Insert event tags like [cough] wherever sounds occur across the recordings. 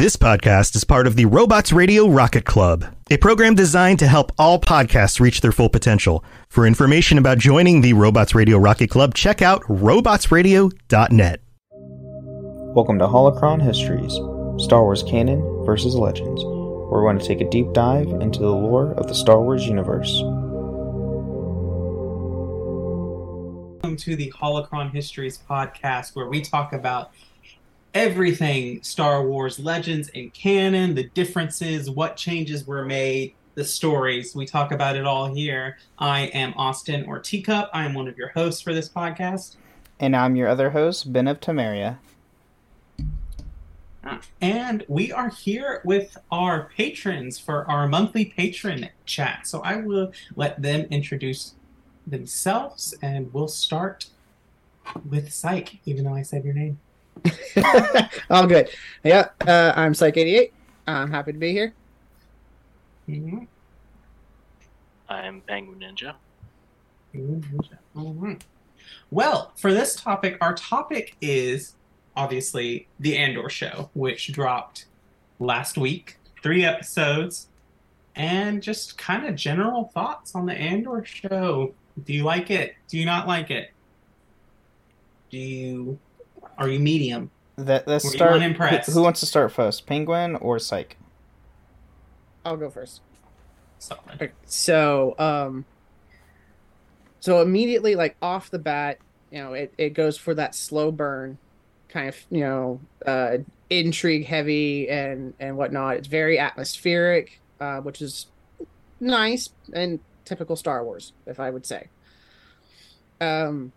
This podcast is part of the Robots Radio Rocket Club, a program designed to help all podcasts reach their full potential. For information about joining the Robots Radio Rocket Club, check out robotsradio.net. Welcome to Holocron Histories Star Wars Canon versus Legends, where we're going to take a deep dive into the lore of the Star Wars universe. Welcome to the Holocron Histories podcast, where we talk about everything Star Wars Legends and canon, the differences, what changes were made, the stories. We talk about it all here. I am Austin or Teecup. I am one of your hosts for this podcast. And I'm your other host, Ben of Temeria. And we are here with our patrons for our monthly patron chat. So I will let them introduce themselves and we'll start with Psych, even though I said your name. [laughs] All good. Yeah, uh, I'm Psych88. I'm happy to be here. Mm-hmm. I'm Penguin Ninja. All right. Well, for this topic, our topic is obviously the Andor show, which dropped last week. Three episodes, and just kind of general thoughts on the Andor show. Do you like it? Do you not like it? Do you are you medium? That, let's Were you start. Who, who wants to start first, Penguin or Psych? I'll go first. Solid. So, um, so immediately, like off the bat, you know, it, it goes for that slow burn, kind of, you know, uh, intrigue heavy and and whatnot. It's very atmospheric, uh, which is nice and typical Star Wars, if I would say. Um,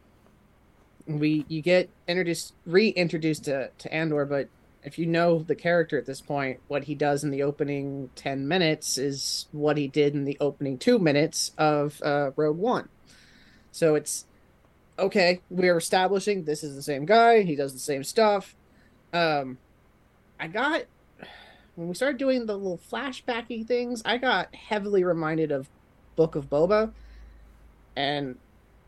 we you get introduced reintroduced to to Andor, but if you know the character at this point, what he does in the opening 10 minutes is what he did in the opening two minutes of uh, Rogue One. So it's okay, we're establishing this is the same guy, he does the same stuff. Um, I got, when we started doing the little flashbacky things, I got heavily reminded of Book of Boba. And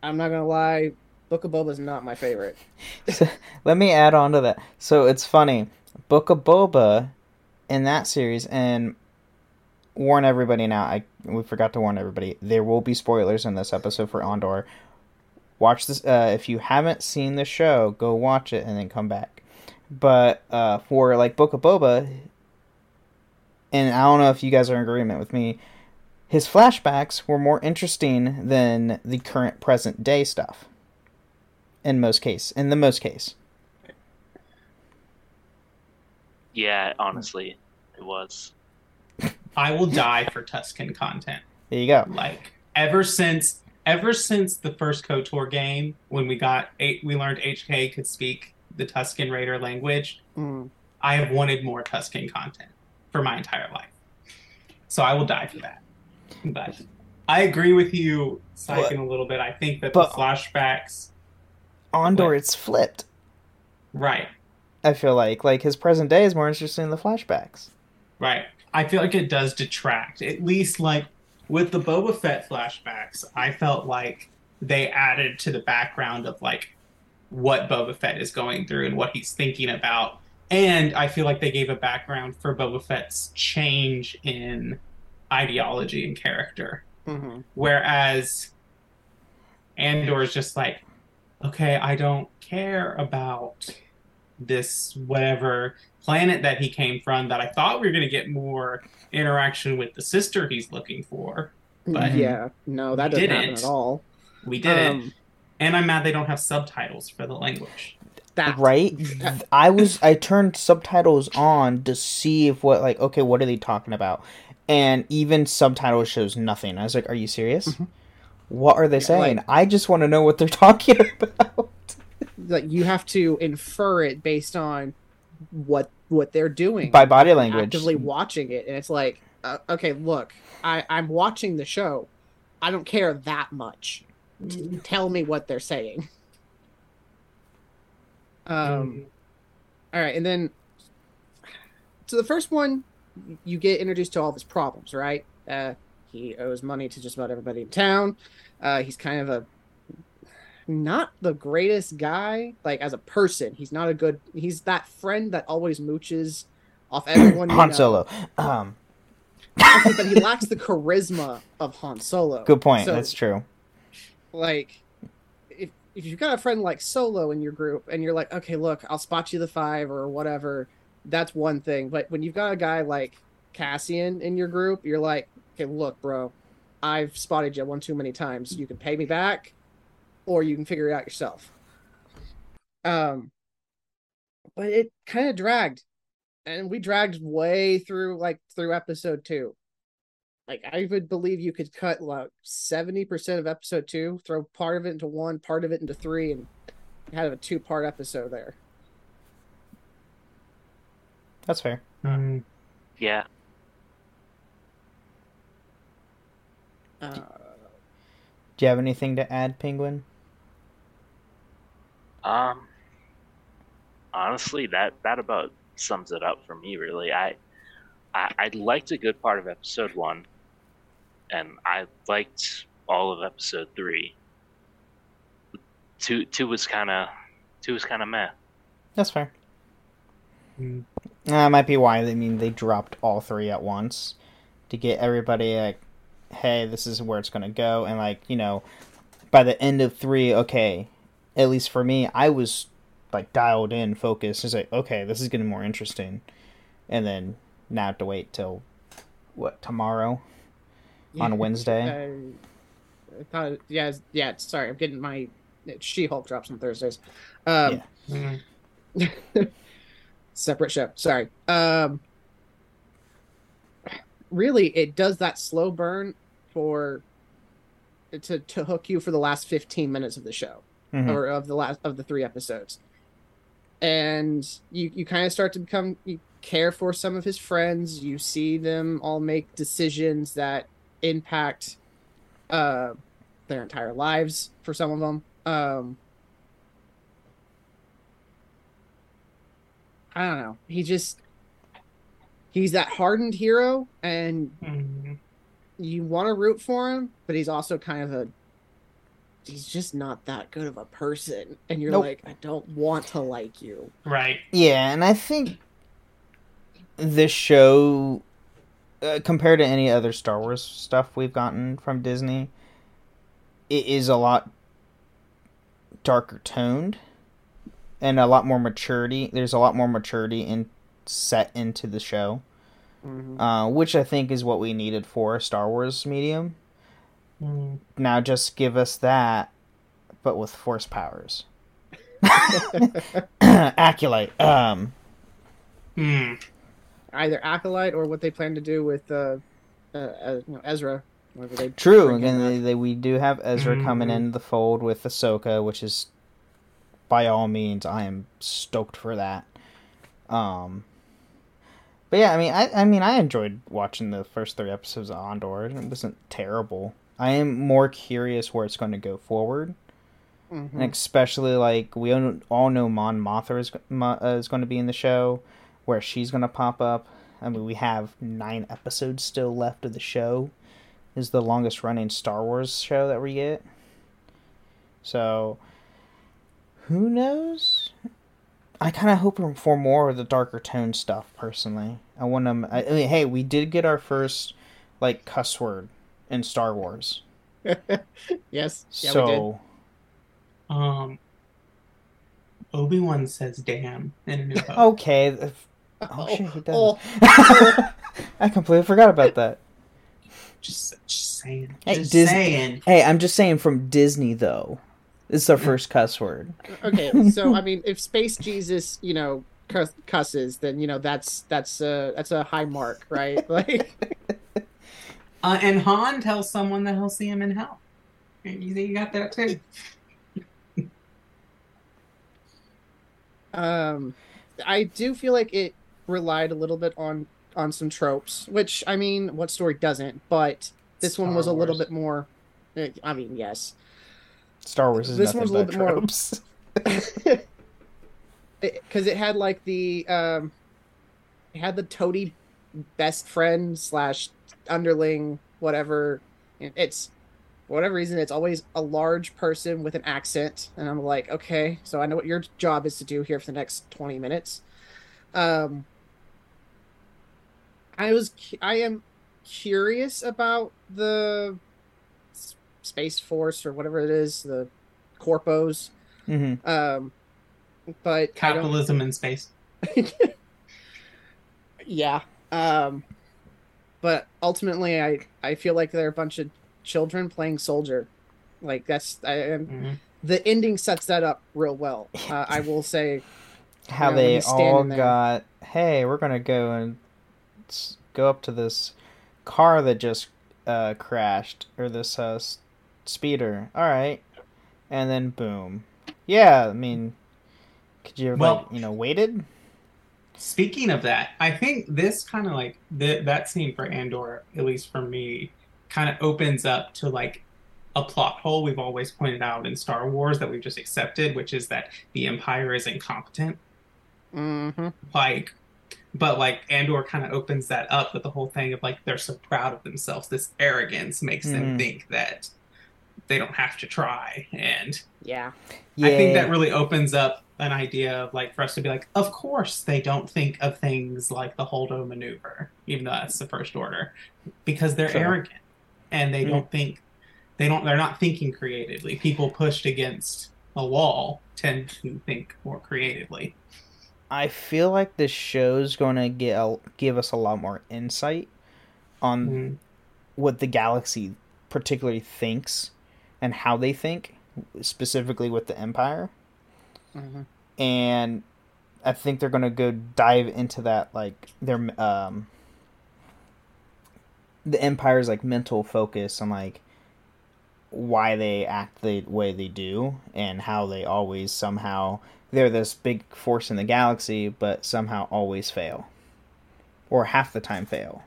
I'm not to lie, Book of Boba is not my favorite. [laughs] So, let me add on to that. So it's funny. Book of Boba in that series, and warn everybody now. I we forgot to warn everybody. There will be spoilers in this episode for Andor. Watch this. Uh, if you haven't seen the show, go watch it and then come back. But uh, for like Book of Boba, and I don't know if you guys are in agreement with me. His flashbacks were more interesting than the current present day stuff. In most case, in the most case. Yeah, honestly, it was. [laughs] I will die for Tusken content. There you go. Like ever since ever since the first KOTOR game, when we got eight, we learned HK could speak the Tusken Raider language. Mm. I have wanted more Tusken content for my entire life. So I will die for that. But I agree with you, Syken, a little bit. I think that but- the flashbacks, Andor, it's flipped. right, I feel like like his present day is more interesting than the flashbacks. right. I feel like it does detract. At least like with the Boba Fett flashbacks, I felt like they added to the background of like what Boba Fett is going through and what he's thinking about. And I feel like they gave a background for Boba Fett's change in ideology and character. Mm-hmm. Whereas Andor is just like, okay, I don't care about this whatever planet that he came from that I thought we were going to get more interaction with the sister he's looking for. But yeah, no, that doesn't didn't. at all. we didn't. Um, and I'm mad they don't have subtitles for the language. that Right? that- I was I turned subtitles on to see if what like okay, what are they talking about? And even subtitles shows nothing. I was like, Are you serious? What are they saying? like- I just want to know what they're [laughs] talking about. like you have to infer it based on what what they're doing. By body language. actively watching it and it's like uh, okay look I, i'm watching the show. I don't care that much. T- tell me what they're saying. Um all right and then so the first one you get introduced to all of his problems right? Uh he owes money to just about everybody in town uh he's kind of a not the greatest guy like as a person he's not a good he's that friend that always mooches off everyone Han know. Solo. Um, but he lacks the charisma of Han Solo. good point. So, That's true. like if if you've got a friend like Solo in your group and you're like, okay, look, I'll spot you the five or whatever, that's one thing. But when you've got a guy like Cassian in your group, you're like, okay, look, bro, I've spotted you one too many times. You can pay me back, or you can figure it out yourself. Um, but it kind of dragged, and we dragged way through like through episode two like I would believe you could cut like seventy percent of episode two, throw part of it into one, part of it into three, and have a two part episode there. That's fair. Mm, Yeah. Uh, Do you have anything to add, Penguin? Um. Honestly, that that about sums it up for me. Really, I, I I liked a good part of episode one, and I liked all of episode three. Two two was kind of two was kind of meh. That's fair. mm. That might be why. I mean, they dropped all three at once to get everybody like, "Hey, this is where it's gonna go," and like you know, by the end of three, okay, at least for me, I was like dialed in, focused. It's like, okay, this is getting more interesting, and then now I have to wait till what tomorrow on Wednesday. [laughs] I, I thought, yeah, yeah. Sorry, I'm getting my She Hulk drops on Thursdays. Um, Mm. [laughs] separate show. Sorry. Um, really, it does that slow burn for to to hook you for the last 15 minutes of the show Mhm. or of the last of the three episodes, and you you kind of start to become you care for some of his friends. You see them all make decisions that impact uh their entire lives for some of them. Um, I don't know. He just he's that hardened hero and Mm. you want to root for him, but he's also kind of a he's just not that good of a person and you're Nope. like I don't want to like you. Right. Yeah, and I think this show, uh, compared to any other Star Wars stuff we've gotten from Disney, it is a lot darker toned and a lot more maturity. There's a lot more maturity in set into the show, uh, which I think is what we needed for a Star Wars medium. Mm. Now just give us that, but with force powers. [laughs] [coughs] Acolyte. Um. Mm. Either acolyte or what they plan to do with uh, uh, uh you know, Ezra. They True. bring Again, they, they, we do have Ezra coming Mhm. in the fold with Ahsoka, which is, by all means, I am stoked for that. Um, but yeah, I mean, I, I mean, I enjoyed watching the first three episodes of Andor. It wasn't terrible. I am more curious where it's going to go forward, Mhm. and especially like we all know Mon Mothma is Mo- uh, is going to be in the show, where she's going to pop up. I mean, we have nine episodes still left of the show. Is the longest running Star Wars show that we get. So, who knows? I kind of hope for more of the darker tone stuff. Personally, I want them. I, I mean, hey, we did get our first like cuss word in Star Wars. [laughs] yes. Yeah, we did. so Um. Obi Wan says "damn" in a New [laughs] Hope. okay. if- Oh, shit, he does. oh. [laughs] I completely forgot about that. Just, just saying. Hey, just Dis- saying. Hey, I'm just saying from Disney though. It's our first cuss word. okay, [laughs] so I mean, if Space Jesus, you know, cuss, cusses, then you know that's that's a that's a high mark, right? [laughs] Like, Uh, and Han tells someone that he'll see him in hell. You think you got that too? um, I do feel like it relied a little bit on on some tropes, which I mean, what story doesn't? But this one Star was a little Wars. bit more. eh, I mean, yes, Star Wars is This one's a little bit more- because [laughs] [laughs] it, had like the um, it had the toady best friend slash underling whatever. It's for whatever reason it's always a large person with an accent, and I'm like, okay, so I know what your job is to do here for the next twenty minutes. Um, I was I am curious about the space force or whatever it is, the corpos. hmm Um, but Capitalism in space. [laughs] yeah. Um, but ultimately, I I feel like they're a bunch of children playing soldier. Like that's I am Mhm. the ending sets that up real well. [laughs] Uh, I will say. How You know, they all standing there. got, hey, we're gonna go and go up to this car that just uh, crashed, or this uh, s- speeder. All right, and then boom. Yeah, I mean, could you have like you know waited? Speaking of that, I think this kind of like th- that scene for Andor, at least for me, kind of opens up to like a plot hole we've always pointed out in Star Wars that we've just accepted, which is that the Empire is incompetent. hmm Like, but like Andor kind of opens that up with the whole thing of like they're so proud of themselves. This arrogance makes them Mhm. think that they don't have to try, and Yeah. Yeah, I think that really opens up an idea of like for us to be like, of course they don't think of things like the Holdo maneuver, even though that's the first order, because they're Sure. arrogant and they don't think they don't they're not thinking creatively. People pushed against a wall tend to think more creatively. I feel like this show's going to get give us a lot more insight on Mhm. what the galaxy particularly thinks and how they think, specifically with the Empire. hmm And I think they're going to go dive into that, like their um, the Empire's like mental focus on like why they act the way they do and how they always somehow they're this big force in the galaxy, but somehow always fail, or half the time fail.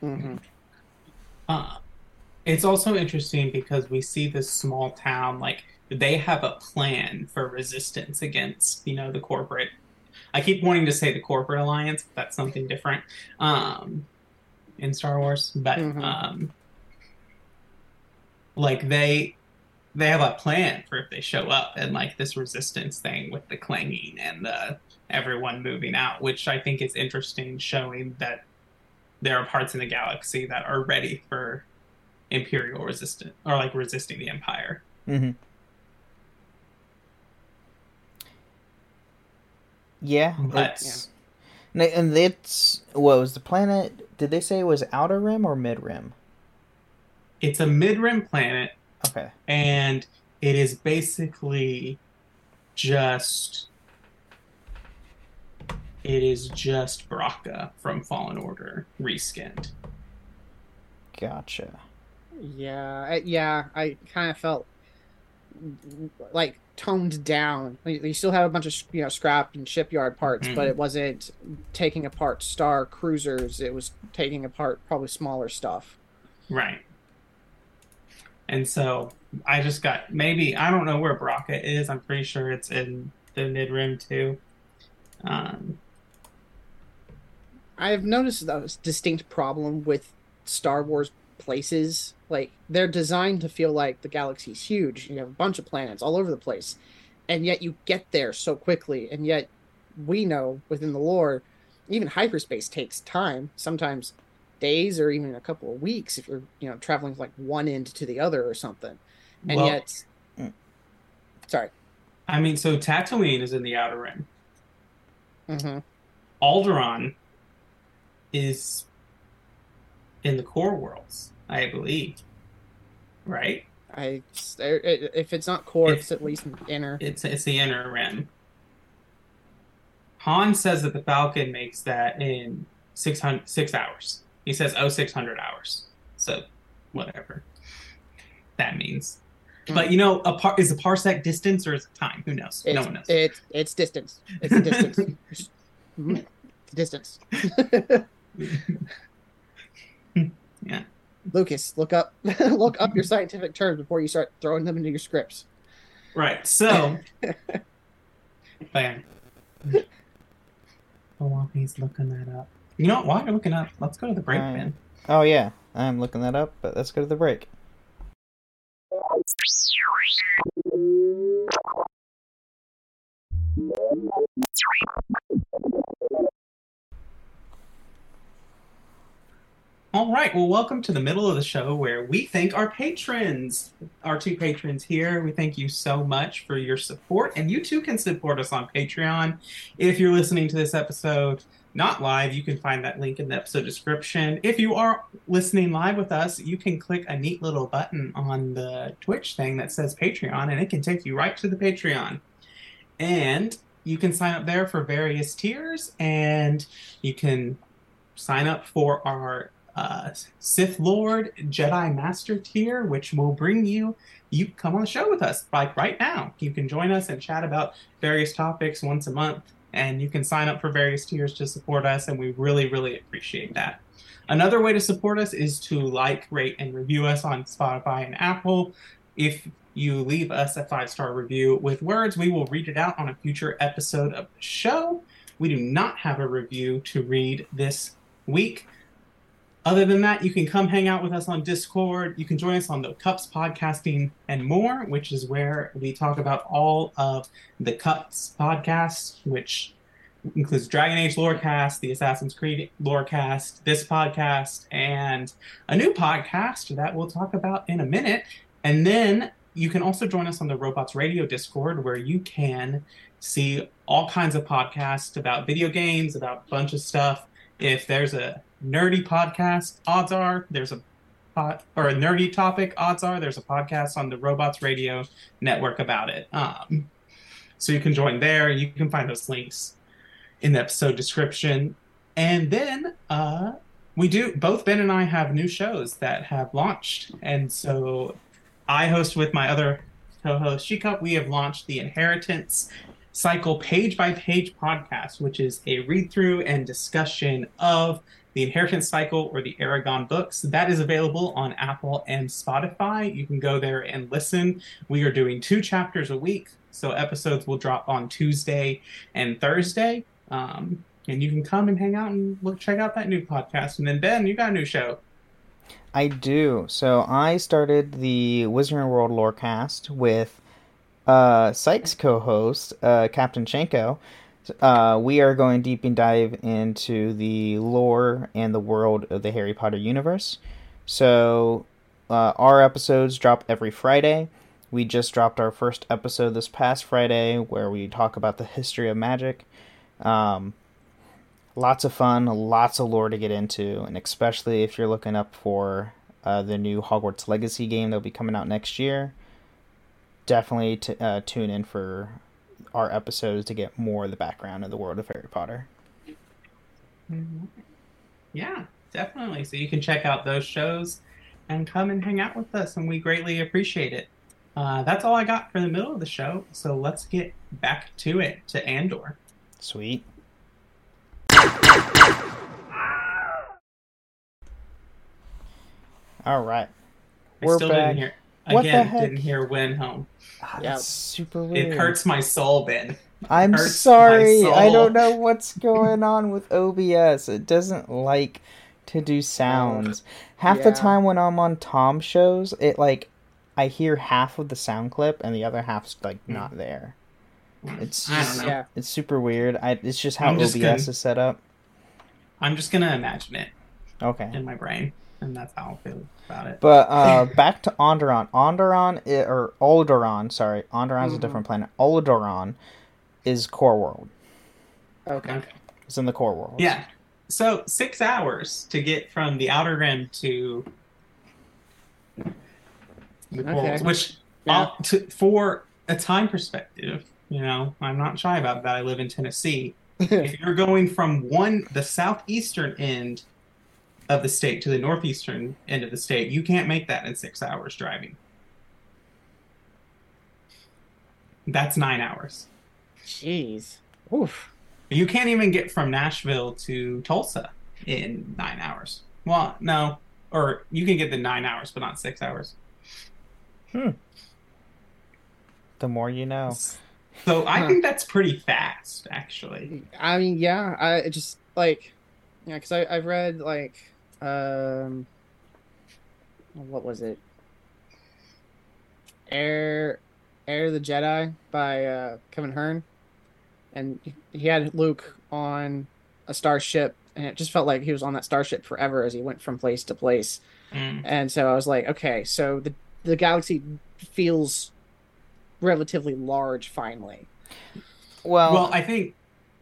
hmm Uh, it's also interesting because we see this small town like they have a plan for resistance against you know the corporate. I keep wanting to say the corporate alliance, but that's something different um, in Star Wars. But Mhm. um, like they they have a plan for if they show up and like this resistance thing with the clanging and the everyone moving out, which I think is interesting, showing that there are parts in the galaxy that are ready for imperial resistance or like resisting the empire. Mm-hmm. Yeah, But- it's and they- and it's what was the planet? Did they say it was outer rim or mid rim? It's a mid-rim planet Okay, and it is basically just it is just Bracca from Fallen Order reskinned. gotcha. Yeah. I, yeah. I kind of felt like toned down. You still have a bunch of you know scrap and shipyard parts, but Mhm. it wasn't taking apart star cruisers. It was taking apart probably smaller stuff. Right. And so I just got maybe I don't know where Bracca is. I'm pretty sure it's in the mid rim too. Um, I've noticed a distinct problem with Star Wars places. Like they're designed to feel like the galaxy's huge. You have a bunch of planets all over the place, and yet you get there so quickly. And yet we know within the lore, even hyperspace takes time. Sometimes days or even a couple of weeks if you're you know traveling like one end to the other or something. And well, yet, Mm. sorry. I mean, so Tatooine is in the outer rim. hmm Alderaan is in the core worlds, I believe. Right? I if it's not core, If- it's at least inner. It's it's the inner rim. Han says that the Falcon makes that in 600, six hours. He says, oh, 600 hours. So, whatever that means. But you know, a par- is a parsec distance or is it time? Who knows? It's, no one knows. It's it's distance. It's a distance. [laughs] Mm. distance. [laughs] Yeah. Lucas, look up [laughs] look up your scientific terms before you start throwing them into your scripts. Right. So, [laughs] bam. Hold on, he's looking that up. You know what? While you're looking up, let's go to the break, Alright. man. Oh yeah, I'm looking that up, but let's go to the break. All right. Well, welcome to the middle of the show where we thank our patrons, our two patrons here. We thank you so much for your support, and you too can support us on Patreon. If you're listening to this episode not live, you can find that link in the episode description. If you are listening live with us, you can click a neat little button on the Twitch thing that says Patreon, and it can take you right to the Patreon. And you can sign up there for various tiers, and you can sign up for our uh, Sith Lord Jedi Master tier, which will bring you you come on the show with us like right now. You can join us and chat about various topics once a month, and you can sign up for various tiers to support us, and we really really appreciate that. Another way to support us is to like, rate, and review us on Spotify and Apple. If you leave us a five star review with words, we will read it out on a future episode of the show. We do not have a review to read this week. Other than that, you can come hang out with us on Discord. You can join us on the Cups podcasting and more, which is where we talk about all of the Cups podcasts, which includes Dragon Age Lorecast, the Assassin's Creed Lorecast, this podcast, and a new podcast that we'll talk about in a minute. And then you can also join us on the Robots Radio Discord, where you can see all kinds of podcasts about video games, about a bunch of stuff. If there's a nerdy podcast, odds are there's a pod, or a nerdy topic, odds are there's a podcast on the Robots Radio Network about it. Um, so you can join there. You can find those links in the episode description. And then uh, we do both Ben and I have new shows that have launched, and so I host with my other co-host Shika. We have launched the Inheritance Cycle page by page podcast, which is a read through and discussion of the Inheritance Cycle or the Eragon books. That is available on Apple and Spotify. You can go there and listen. We are doing two chapters a week, so episodes will drop on Tuesday and Thursday. Um, and you can come and hang out and look, check out that new podcast. And then Ben, you got a new show. I do. So I started the Wizarding World Lorecast with uh, Psych's co-host uh, Captain Shenko. Uh, we are going deep and dive into the lore and the world of the Harry Potter universe. So uh, our episodes drop every Friday. We just dropped our first episode this past Friday where we talk about the history of magic. Um, lots of fun, lots of lore to get into, and especially if you're looking up for uh, the new Hogwarts Legacy game that'll be coming out next year. Definitely t- uh, tune in for our episodes to get more of the background of the world of Harry Potter. Yeah, definitely. So you can check out those shows and come and hang out with us, and we greatly appreciate it. Uh, that's all I got for the middle of the show. So let's get back to it to Andor. Sweet. All right. I We're still back. Didn't. What the Again, heck? didn't hear when home. Ah, Yeah. That's super weird. It hurts my soul, Ben. I'm sorry. I don't know what's going on with OBS. It doesn't like to do sounds. Half the time when I'm on Tom shows, it like I hear half of the sound clip and the other half's like Hmm. not there. It's I don't just- know. Yeah. It's super weird. I it's just how I'm just OBS gonna- is set up. I'm just gonna imagine it Okay. in my brain, and that's how I feel about it. But uh, [laughs] back to Onderon. Onderon i- or Alderaan, sorry, Onderon's a Mhm. different planet. Alderaan is core world. Okay. okay. It's in the core world. Yeah. So six hours to get from the outer rim to the Okay. poles, which Yeah. uh, to, for a time perspective, you know, I'm not shy about that. I live in Tennessee. [laughs] if you're going from one the southeastern end of the state to the northeastern end of the state, you can't make that in six hours driving. That's nine hours. Jeez. Oof. You can't even get from Nashville to Tulsa in nine hours. Well, no, or you can get the nine hours, but not six hours. Hmm. The more you know. So I think that's pretty fast, actually. I mean, yeah, I just like, yeah, because I I've read like, um, what was it? Heir, Heir the Jedi by uh, Kevin Hearne, and he- he had Luke on a starship, and it just felt like he was on that starship forever as he went from place to place. Mm. And so I was like, okay, so the the galaxy feels relatively large finally. Well, Well, I think,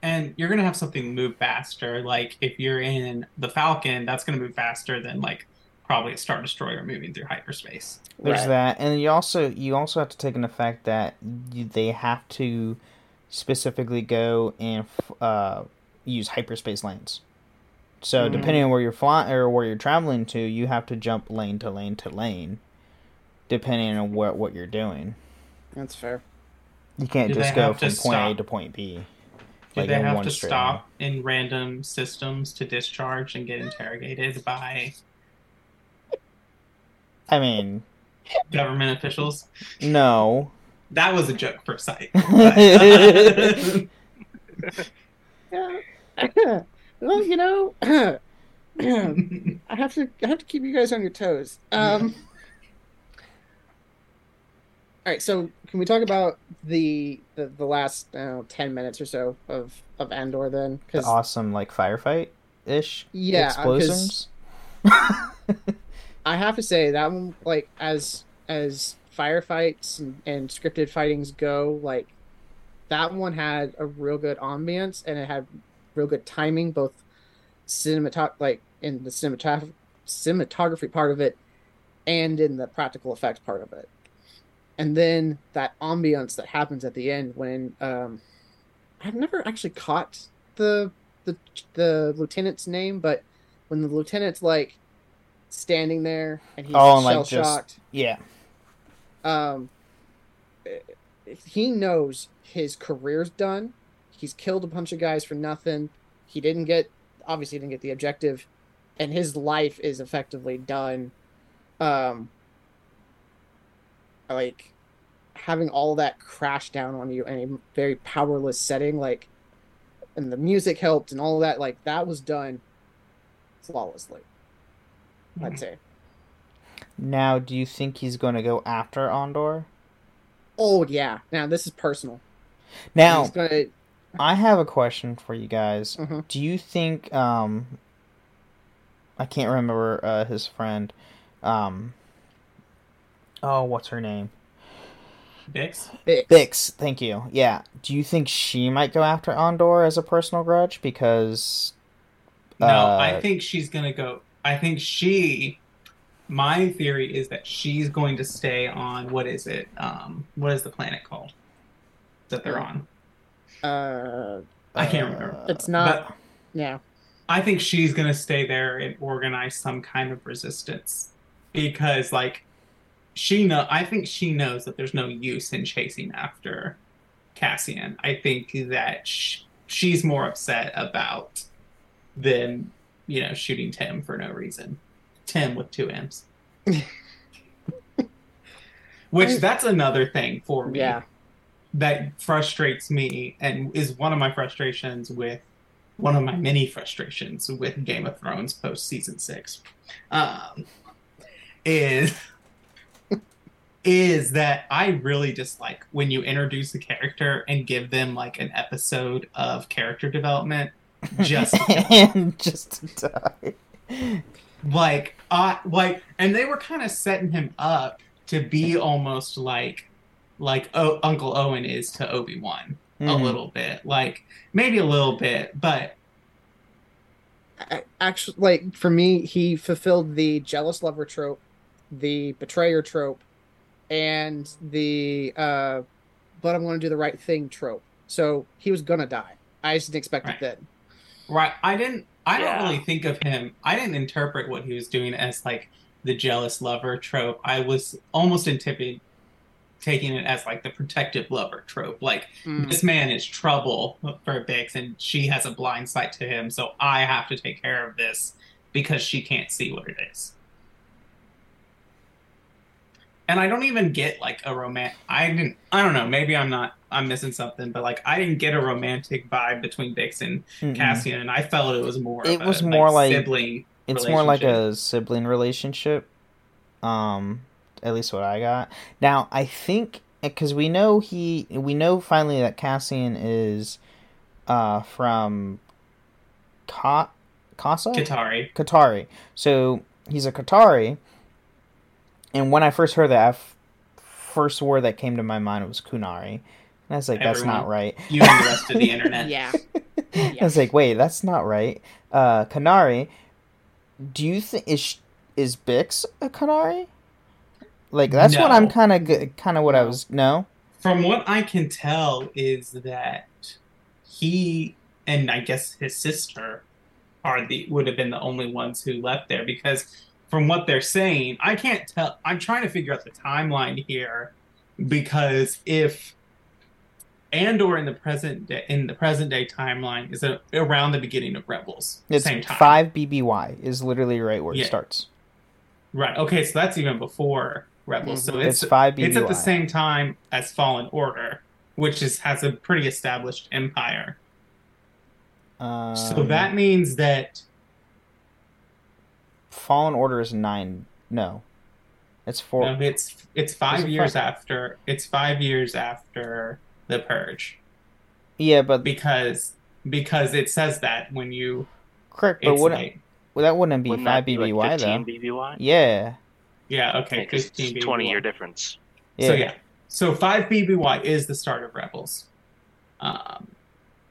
and you're gonna have something move faster. Like if you're in the Falcon, that's gonna move faster than like probably a Star Destroyer moving through hyperspace. There's Right. that, and you also you also have to take into effect that you, they have to specifically go and f- uh, use hyperspace lanes. So Mhm. depending on where you're flying or where you're traveling to, you have to jump lane to lane to lane, depending on what what you're doing. That's fair. You can't Do just go from to point A to point B. Did Like they have to straight stop in random systems to discharge and get interrogated by I mean, government officials? no. That was a joke per sight. Yeah. well, you know, [clears throat] I have to I have to keep you guys on your toes. Um All right, so can we talk about the the, the last know, 10 minutes or so of of Andor then The cuz awesome like firefight ish yeah, 'cause explosions. [laughs] I have to say that one like as as firefights and, and scripted fightings go, like that one had a real good ambience and it had real good timing, both cinematog like in the cinematography cinematography part of it and in the practical effects part of it. And then that ambience that happens at the end when um I've never actually caught the the the lieutenant's name, but when the lieutenant's like standing there and he's Oh, like, shell just- shocked, yeah. um, he knows his career's done. He's killed a bunch of guys for nothing. He didn't get, obviously, didn't get the objective, and his life is effectively done. Um, like having all that crash down on you in a very powerless setting, like, and the music helped and all that, like that was done flawlessly. I'd say. Now, do you think he's going to go after Andor? Oh yeah. Now this is personal. Now, gonna. I have a question for you guys. Mhm. Do you think um I can't remember uh his friend um Oh, what's her name? Bix? Bix. Bix, thank you. Yeah. Do you think she might go after Andor as a personal grudge because No, Uh, I think she's gonna go. I think she. My theory is that she's going to stay on. What is it? Um, what is the planet called that they're on? Uh, I can't remember. uh, it's not. But yeah. I think she's gonna stay there and organize some kind of resistance because, like, she know. I think she knows that there's no use in chasing after Cassian. I think that sh- she's more upset about them, you know, shooting Tim for no reason. Tim with two M's. [laughs] Which that's another thing for me Yeah. that frustrates me and is one of my frustrations with one of my many frustrations with Game of Thrones post season six. Um, is is that I really dislike when you introduce a character and give them like an episode of character development just to kill them. and just to die. like uh like and they were kind of setting him up to be almost like like oh, Uncle Owen is to Obi-Wan a Mhm. little bit like maybe a little bit but Actually, like for me, he fulfilled the jealous lover trope, the betrayer trope, and the uh, but I'm going to do the right thing trope. So he was gonna die. I just didn't expect Right. it then. right I didn't I Yeah. don't really think of him I didn't interpret what he was doing as like the jealous lover trope I was almost anticipating taking it as like the protective lover trope. Like Mm. this man is trouble for Bix, and she has a blind sight to him, so I have to take care of this because she can't see what it is. And I don't even get like a romantic. I didn't. I don't know. Maybe I'm not. I'm missing something. But like, I didn't get a romantic vibe between Bix and Mm-mm. Cassian, and I felt it was more. It was a, more like- sibling. it's more like a sibling relationship um at least what i got now i think because we know he we know finally that cassian is uh from Ka- Casa? Katari. Katari. So he's a Katari. And when I first heard that, f- first word that came to my mind was Qunari. And I was like, that's not right. You and the rest of the internet. [laughs] Yeah. I was like, wait, that's not right. Uh, Kenari, do you think is is Bix a Kenari? Like that's what I'm kind of kind of what I was no. From what I can tell, is that he and I guess his sister are the would have been the only ones who left there because from what they're saying, I can't tell. I'm trying to figure out the timeline here because if Andor in the present day, in the present day timeline is a, around the beginning of Rebels, It's same time. five BBY is literally right where Yeah. it starts. Right. Okay, so that's even before Rebels. So It's, it's five BBY. it's at the same time as Fallen Order, which is has a pretty established empire. Um, so that means that Fallen Order is nine. No, it's four. um, it's it's five it years five? after it's five years after the purge yeah, but because because it says that when you correct. But wouldn't late. well, that wouldn't be Wouldn't five be BBY like 15 though? BBY? Yeah, Yeah. Okay. Yeah, 'cause Fifteen. it's 20 BBY. year difference. yeah. So yeah, so five BBY is the start of Rebels, um,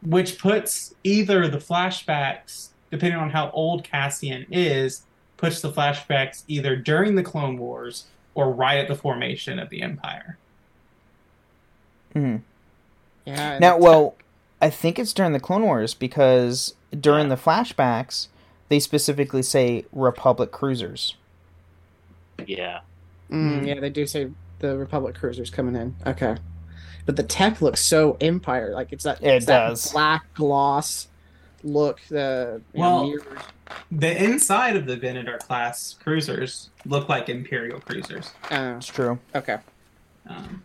which puts either the flashbacks, depending on how old Cassian is, puts the flashbacks either during the Clone Wars or right at the formation of the Empire. Mhm. Yeah. Now, well, I think it's during the Clone Wars because during Yeah. the flashbacks they specifically say Republic cruisers. Yeah. Mm, yeah, they do say the Republic cruisers coming in. Okay, but the tech looks so Empire like. It's that It it's that does. black gloss look. The Well- know, mirrors. The inside of the Venator class cruisers look like Imperial cruisers. Uh, It's true. okay. Um,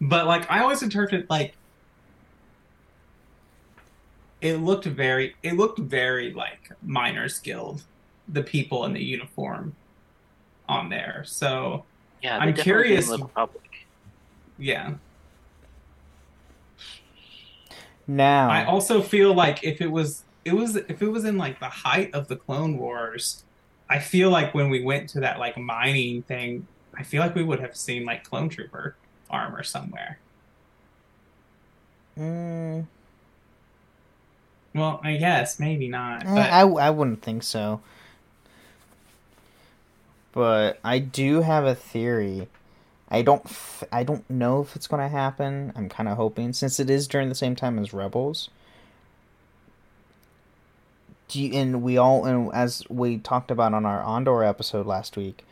but like I always interpret like it looked very it looked very like miners guild the people in the uniform on there so Yeah. I'm curious- didn't look Republic. yeah Now, i also feel like if it was it was if it was in like the height of the clone wars i feel like when we went to that like mining thing i feel like we would have seen like clone trooper armor somewhere Mm, well i guess maybe not eh, but I I wouldn't think so. But I do have a theory. I don't f- I don't know if it's going to happen. I'm kind of hoping since it is during the same time as Rebels. Do you, and we all and as we talked about on our Andor episode last week,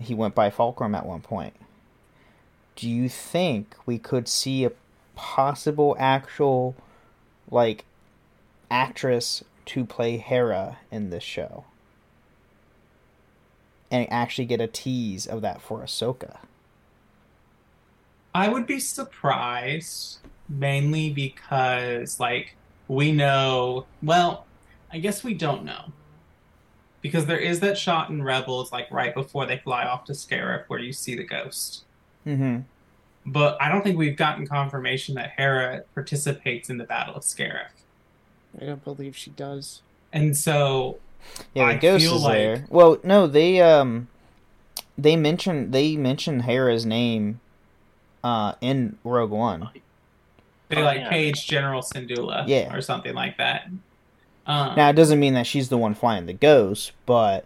he went by Fulcrum at one point. Do you think we could see a possible actual like actress to play Hera in this show? And actually get a tease of that for Ahsoka. I would be surprised mainly because like we know well, I guess we don't know. Because there is that shot in Rebels like right before they fly off to Scarif where you see the ghost. Mm-hmm. But I don't think we've gotten confirmation that Hera participates in the Battle of Scarif. I don't believe she does. And so Yeah, the I ghost feel is like- there. Well, no, they um they mention they mention Hera's name uh in Rogue One. they Oh, like yeah. page General Syndulla Yeah. or something like that. Um, Now it doesn't mean that she's the one flying the ghost, but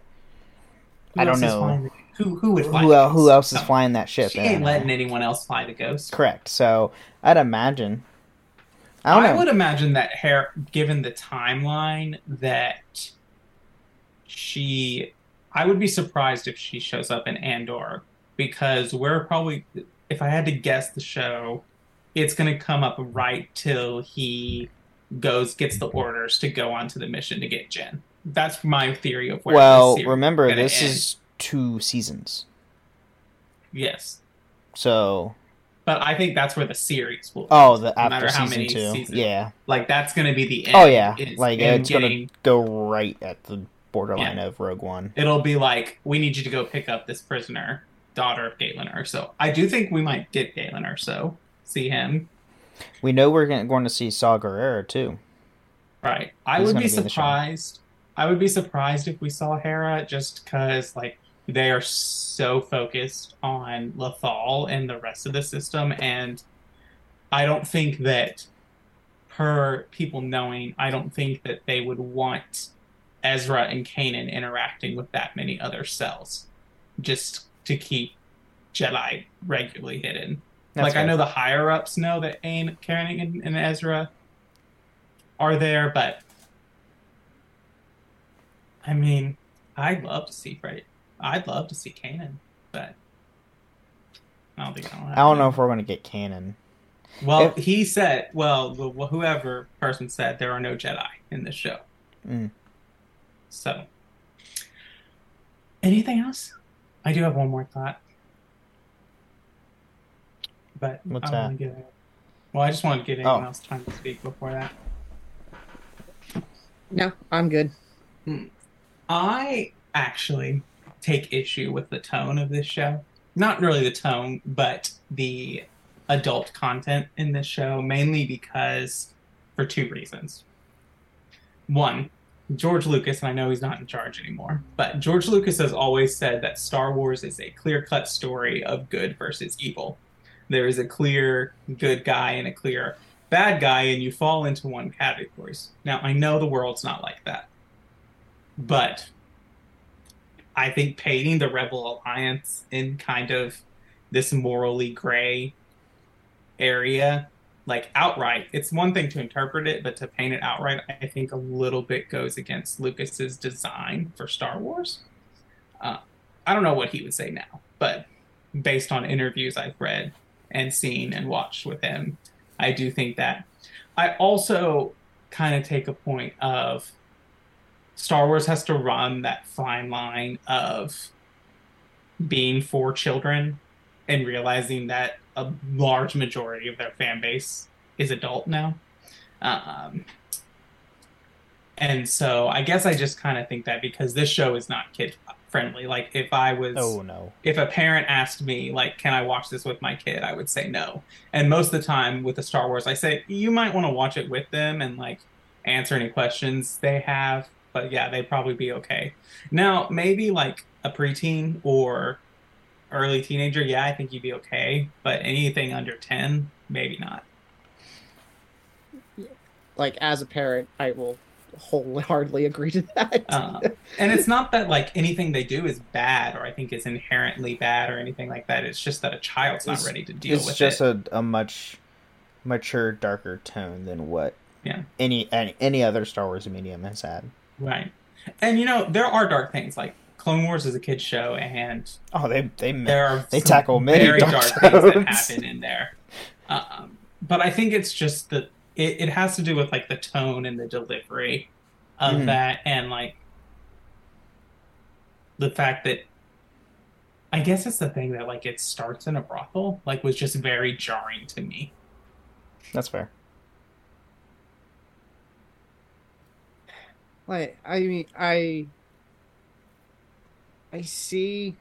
I don't know. who who would fly who el- who else is No. flying that ship? She ain't letting anyone else fly the ghost. Correct. So I'd imagine. I don't know. would imagine that Hera, given the timeline, that she, I would be surprised if she shows up in Andor because we're probably if I had to guess the show, it's gonna come up right till he goes gets the orders to go onto the mission to get Jyn. That's my theory of where. well, this remember gonna this end. is two seasons, yes, so but I think that's where the series will. oh, the No after matter how season many two, seasons. yeah. like that's gonna be the oh, end. Oh yeah, is like it's gonna go right at the borderline of Rogue One. It'll be like we need you to go pick up this prisoner, daughter of Galen Erso. I do think we might get Galen Erso. See him. We know we're gonna, see Saw Gerrera too. Right. I He's would be be in the show. surprised. I would be surprised if we saw Hera just because like they are so focused on Lothal and the rest of the system and I don't think that per people knowing, I don't think that they would want Ezra and Kanan interacting with that many other cells just to keep Jedi regularly hidden That's like I know the higher ups know that Ain, Karen, and, and Ezra are there, but I mean, I'd love to see Fred. I'd love to see Kanan, but I don't think that'll happen. I don't know if we're gonna get Kanan. Well, if- he said, well, whoever person said there are no Jedi in this show. Mm. So, anything else? I do have one more thought, but What's I that? want to give it. Well, I just want to get anyone Oh. else time to speak before that. No, I'm good. Hmm. I actually take issue with the tone of this show. Not really the tone, but the adult content in this show, mainly because for two reasons. One, George Lucas, and I know he's not in charge anymore, but George Lucas has always said that Star Wars is a clear cut story of good versus evil. There is a clear good guy and a clear bad guy, and you fall into one category. Now, I know the world's not like that. But I think painting the Rebel Alliance in kind of this morally gray area, like outright, it's one thing to interpret it, but to paint it outright, I think a little bit goes against Lucas's design for Star Wars. Uh, I don't know what he would say now, but based on interviews I've read and seen and watched with him, I do think that. I also kind of take a point of Star Wars has to run that fine line of being for children and realizing that a large majority of their fan base is adult now. Um, and so I guess I just kind of think that because this show is not kid friendly. Like if I was Oh no. if a parent asked me like can i watch this with my kid? I would say no. And most of the time with the star wars i say you might want to watch it with them and like answer any questions they have. But yeah they'd probably be okay. Now maybe like a preteen or early teenager yeah i think you'd be okay. But anything under 10 maybe not. Like as a parent, I will wholeheartedly agree to that. um, and it's not that like anything they do is bad or i think is inherently bad or anything like that it's just that a child's not ready to deal It's just a, a much mature, darker tone than what Yeah. any any, any other Star Wars medium has had. Right. And you know, there are dark things like Clone Wars is a kid's show and Oh, they they there are They tackle many very dark dark, things that happen in there. Um, but I think it's just that it, it has to do with like the tone and the delivery of Mhm. that and like the fact that I guess it's the thing that like it starts in a brothel like was just very jarring to me. That's fair. like i mean i i see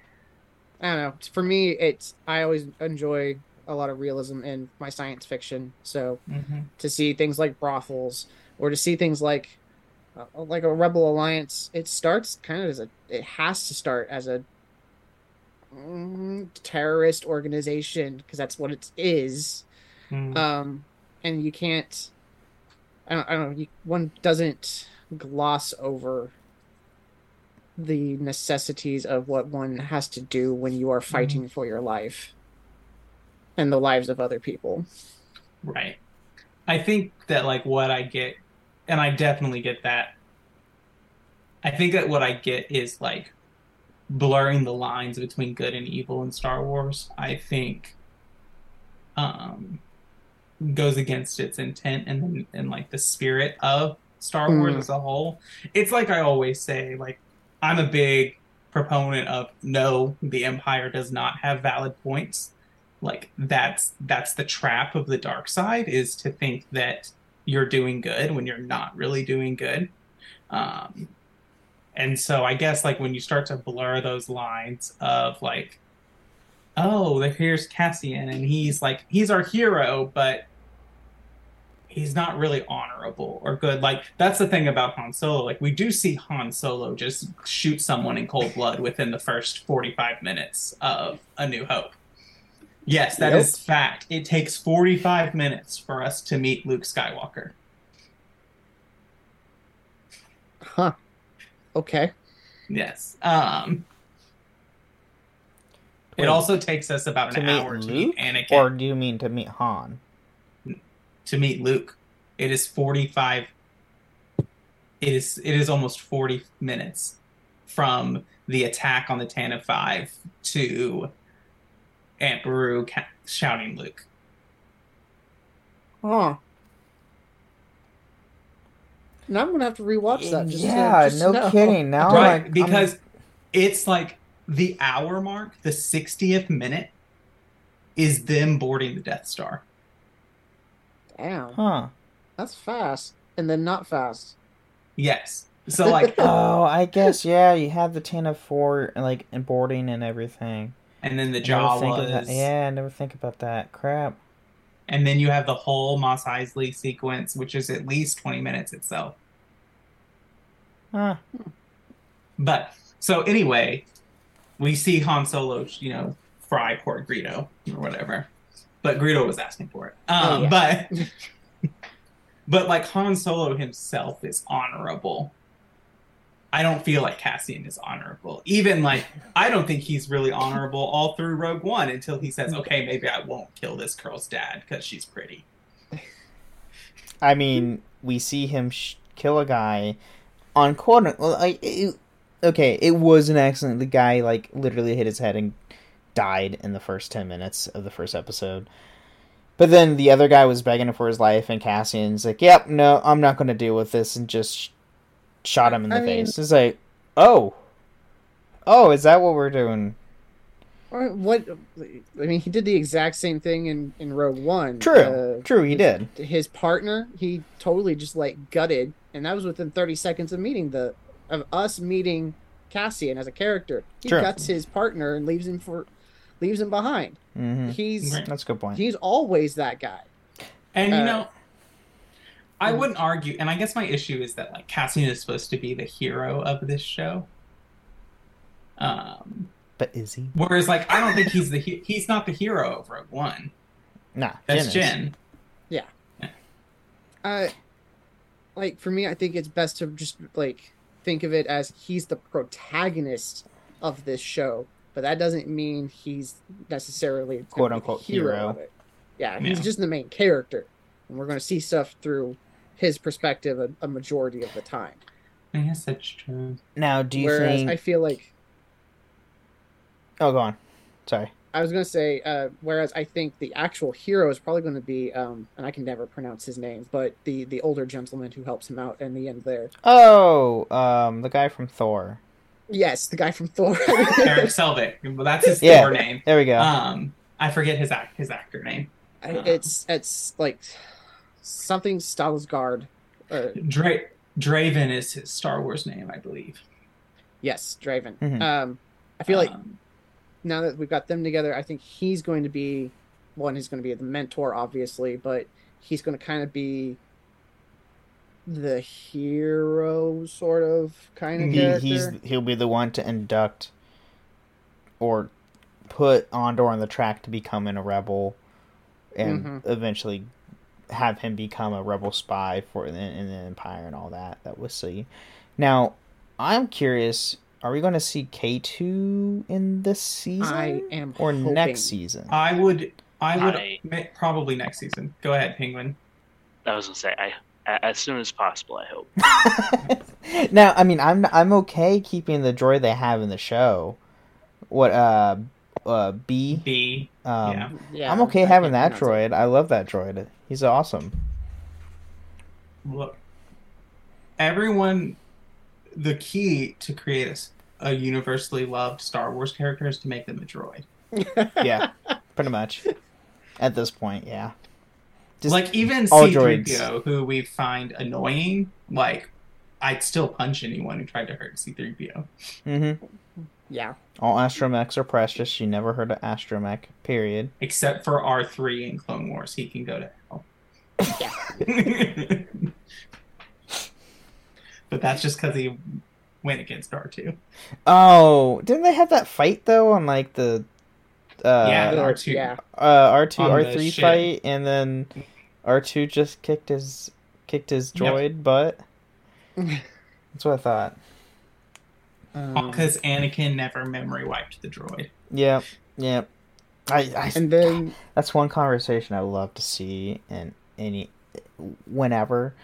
i don't know for me it's i always enjoy a lot of realism in my science fiction so Mm-hmm. to see things like brothels or to see things like uh, like a rebel alliance it starts kind of as a it has to start as a mm, terrorist organization because that's what it is Mm-hmm. um and you can't i don't, I don't know you, one doesn't gloss over the necessities of what one has to do when you are fighting for your life and the lives of other people Right. I think that like what I get, and I definitely get that. I think that what I get is like blurring the lines between good and evil in Star Wars. I think um, goes against its intent and and like the spirit of Star Wars Mm. as a whole. It's like I always say, like I'm a big proponent of no, the Empire does not have valid points. Like that's that's the trap of the dark side is to think that you're doing good when you're not really doing good. Um, and so I guess like when you start to blur those lines of like, oh, here's Cassian and he's like he's our hero, but he's not really honorable or good. Like that's the thing about Han Solo. Like we do see Han Solo just shoot someone in cold blood within the first 45 minutes of A New Hope. Yes, that is Yep. fact. It takes 45 minutes for us to meet Luke Skywalker. Huh. Okay. Yes. Um it also takes us about to an meet hour to Luke, meet Anakin. or do you mean to meet Han? to meet Luke. It is 45 it is it is almost 40 minutes from the attack on the Tana 5 to Aunt Beru ca- shouting Luke. Huh. Now I'm gonna have to rewatch that. Just to- yeah, just no know. kidding. Now, right, like, I'm- because it's like the hour mark, the 60th minute is them boarding the Death Star. Damn, huh? that's fast, and then not fast. Yes. So like [laughs] Oh, I guess yeah. You have the Tantive IV like and boarding and everything. And then the I never think of Jawas. Yeah, I never think about that. Crap. And then you have the whole Mos Eisley sequence, which is at least 20 minutes itself. Huh. But so anyway, we see Han Solo, you know, fry poor Greedo or whatever. But Greedo was asking for it. Um, Oh, But [laughs] but like Han Solo himself is honorable. I don't feel like Cassian is honorable. Even like I don't think he's really honorable all through Rogue One until he says, "Okay, maybe I won't kill this girl's dad because she's pretty." I mean, we see him sh- kill a guy on. Well, like, it, okay, it was an accident. The guy like literally hit his head and died in the first ten minutes of the first episode. But then the other guy was begging for his life, and Cassian's like, "Yep, no, I'm not going to deal with this," and just shot him in the I mean- face. It's like, oh, oh, is that what we're doing? Or what? I mean, he did the exact same thing in in Rogue One. True, Uh, true, he did. his partner he totally just like gutted and that was within 30 seconds of meeting the of us meeting cassian as a character he True. guts his partner and leaves him for leaves him behind hmm he's That's a good point. he's always that guy And you Uh, know, I mm. wouldn't argue, and I guess my issue is that like Cassian is supposed to be the hero of this show. Um, But is he? whereas like I don't think he's the he- he's not the hero of Rogue One. Nah, That's Jyn Yeah. Jyn. uh like for me i think it's best to just like think of it as he's the protagonist of this show but that doesn't mean he's necessarily Quote, be the unquote, hero. of it. yeah he's Yeah. just the main character and we're going to see stuff through his perspective a, a majority of the time I guess that's true. Now, do you whereas think? i feel like Oh, go on. Sorry. i was going to say uh, whereas i think the actual hero is probably going to be um, and i can never pronounce his name but the the older gentleman who helps him out in the end there Oh, um, the guy from Thor. yes the guy from thor [laughs] Erik [laughs] Selvig. Well, that's his Yeah. Thor name. There we go. Um, I forget his act his actor name. I- it's it's like something Skarsgård. Or Dra- Draven is his Star Wars name, I believe. yes, Draven. Mhm. Um, I feel like Um, now that we've got them together, I think he's going to be one. He's going to be the mentor, obviously, but he's going to kind of be the hero, sort of kind of he, character. he's he'll be the one to induct or put Andor on the track to becoming a rebel, and Mhm. eventually have him become a rebel spy for in, in the Empire and all that. That we'll see. Now, I'm curious. Are we going to see K two in this season? I am or hoping. next season? I would I would I- probably next season. Go ahead, Penguin. I was gonna say, I a- as soon as possible. I hope. [laughs] now, I mean, I'm I'm okay keeping the droid they have in the show. What uh uh B B Um, Yeah. Yeah, I'm okay I having that droid. I love that droid. He's awesome. Look, everyone, the key to create a universally loved Star Wars character is to make them a droid. [laughs] Yeah, [laughs] pretty much. At this point, yeah. Just like even C3PO, who we find annoying, like I'd still punch anyone who tried to hurt C3PO. hmm Yeah. all astromechs are precious. You never heard of astromech. Period. Except for R3 in Clone Wars, he can go to hell. Yeah. but that's just because he went against R2. Oh, didn't they have that fight though on like the uh yeah, Uh, R2. yeah. uh R two On R the three fight, and then R two just kicked his kicked his Yep. droid butt. [laughs] That's what I thought. Um, Because Anakin never memory wiped the droid. Yeah, yeah. I, I and then that's one conversation I would love to see in any whenever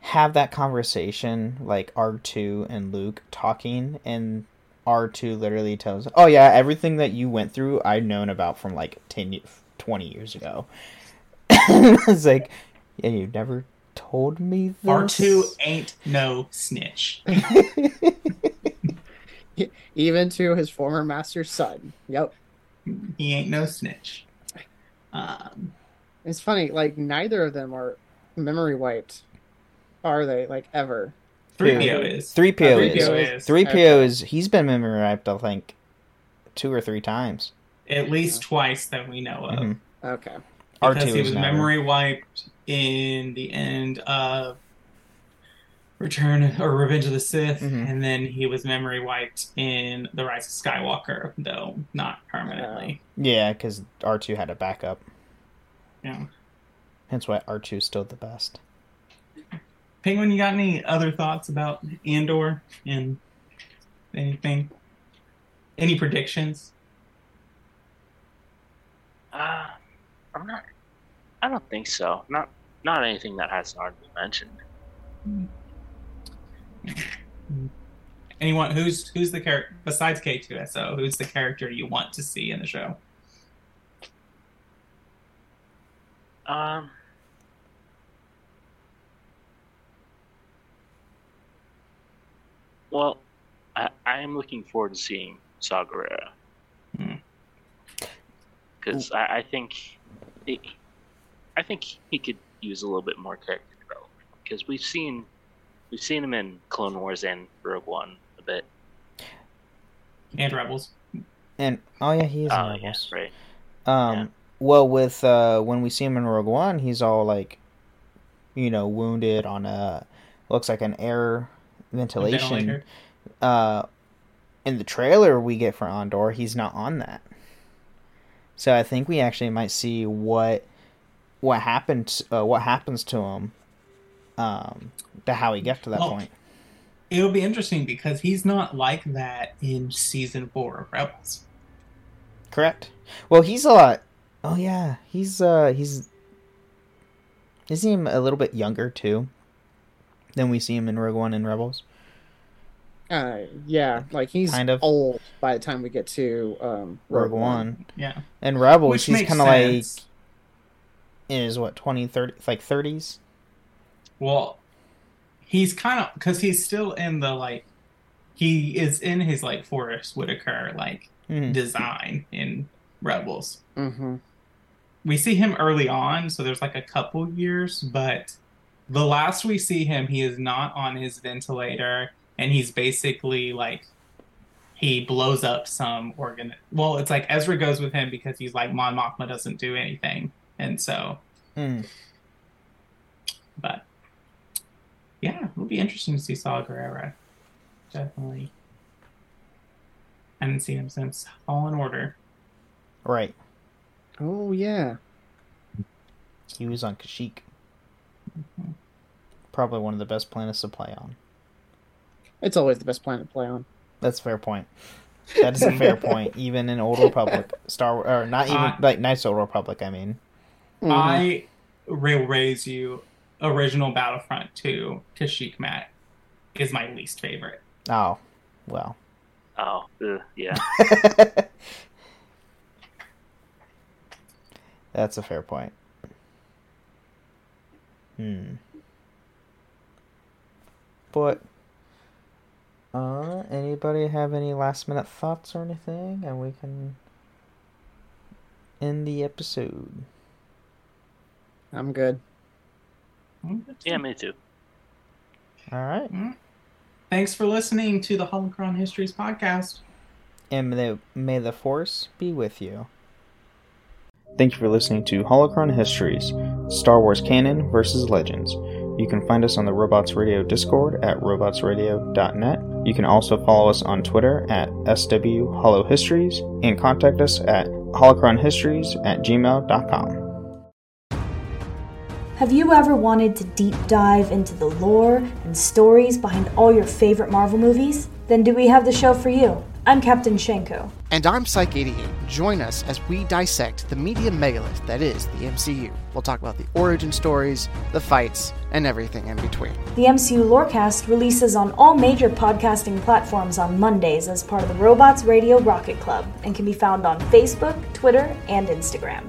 have that conversation like R2 and Luke talking and R2 literally tells oh yeah everything that you went through I'd known about from like 10 20 years ago [laughs] it's like yeah you never told me this R2 ain't no snitch. [laughs] even to his former master's son. Yep. He ain't no snitch. Um, It's funny, like neither of them are memory wiped, are they? Like ever? 3PO is. 3PO, 3PO is is. 3PO is he's been memory wiped I think two or three times At least twice that we know of. Mhm. Okay. R2 Because he was never. memory wiped in the end of Return or Revenge of the Sith, Mhm. and then he was memory wiped in The Rise of Skywalker, though not permanently. yeah because R2 had a backup Yeah. hence why R2 is still the best Penguin, you got any other thoughts about Andor and anything? Any predictions? Uh, I'm not. I don't think so. Not not anything that hasn't already been mentioned. Anyone who's who's the character besides K2SO? Who's the character you want to see in the show? Um. Well, I, I am looking forward to seeing Saw Gerrera. Hmm. Because I, I think, it, I think he could use a little bit more character development. Because we've seen, we've seen him in Clone Wars and Rogue One a bit. And Rebels. and oh yeah he is in Oh yeah, right. Um, Yeah. well, with uh, when we see him in Rogue One, he's all like, you know, wounded on a looks like an air ventilation. Uh, in the trailer we get for Andor, he's not on that. So I think we actually might see what what happened, uh, what happens to him, um, to how he gets to that Oh. point. It'll be interesting because he's not like that in season four of Rebels. Correct. Well, he's a lot. Oh yeah, he's uh he's. Isn't he a little bit younger too? Than we see him in Rogue One and Rebels. Uh, yeah, like he's Kind of. old by the time we get to um Rogue One Yeah. and Rebels, Which he's kind of like sense. in his what 20, 30, like thirties. Well, he's kind of because he's still in the like he is in his like Forest Whitaker like Mm-hmm. design in Rebels. Mm-hmm. We see him early on, so there's like a couple years, but the last we see him, he is not on his ventilator, and he's basically like he blows up some organ. Well, it's like Ezra goes with him because he's like Mon Mothma doesn't do anything, and so Mm. But yeah, it'll be interesting to see Saw Gerrera. Definitely. I haven't seen him since Fallen Order. Right. Oh yeah. He was on Kashyyyk. Probably one of the best planets to play on. It's always the best planet to play on. That's a fair point. That is a fair [laughs] point. Even in Old Republic, Star Wars, or not even Uh, like Knights of the Old Republic. I mean, Mhm. I will raise you original Battlefront 2 Kashyyyk Mat is my least favorite. oh, well. Oh, uh, yeah. [laughs] That's a fair point. Hmm. But uh anybody have any last minute thoughts or anything and we can end the episode. I'm good. Yeah, me too. All right. Thanks for listening to the Holocron Histories podcast. And may, may the force be with you. Thank you for listening to Holocron Histories Star Wars Canon versus Legends. You can find us on the Robots Radio Discord at robotsradio.net. You can also follow us on Twitter at swholohistories and contact us at holocronhistories at gmail.com. Have you ever wanted to deep dive into the lore and stories behind all your favorite Marvel movies? Then do we have the show for you? I'm Captain Shenko. And I'm Psych88. Join us as we dissect the media megalith that is the MCU. We'll talk about the origin stories, the fights, and everything in between. The MCU Lorecast releases on all major podcasting platforms on Mondays as part of the Robots Radio Rocket Club and can be found on Facebook, Twitter, and Instagram.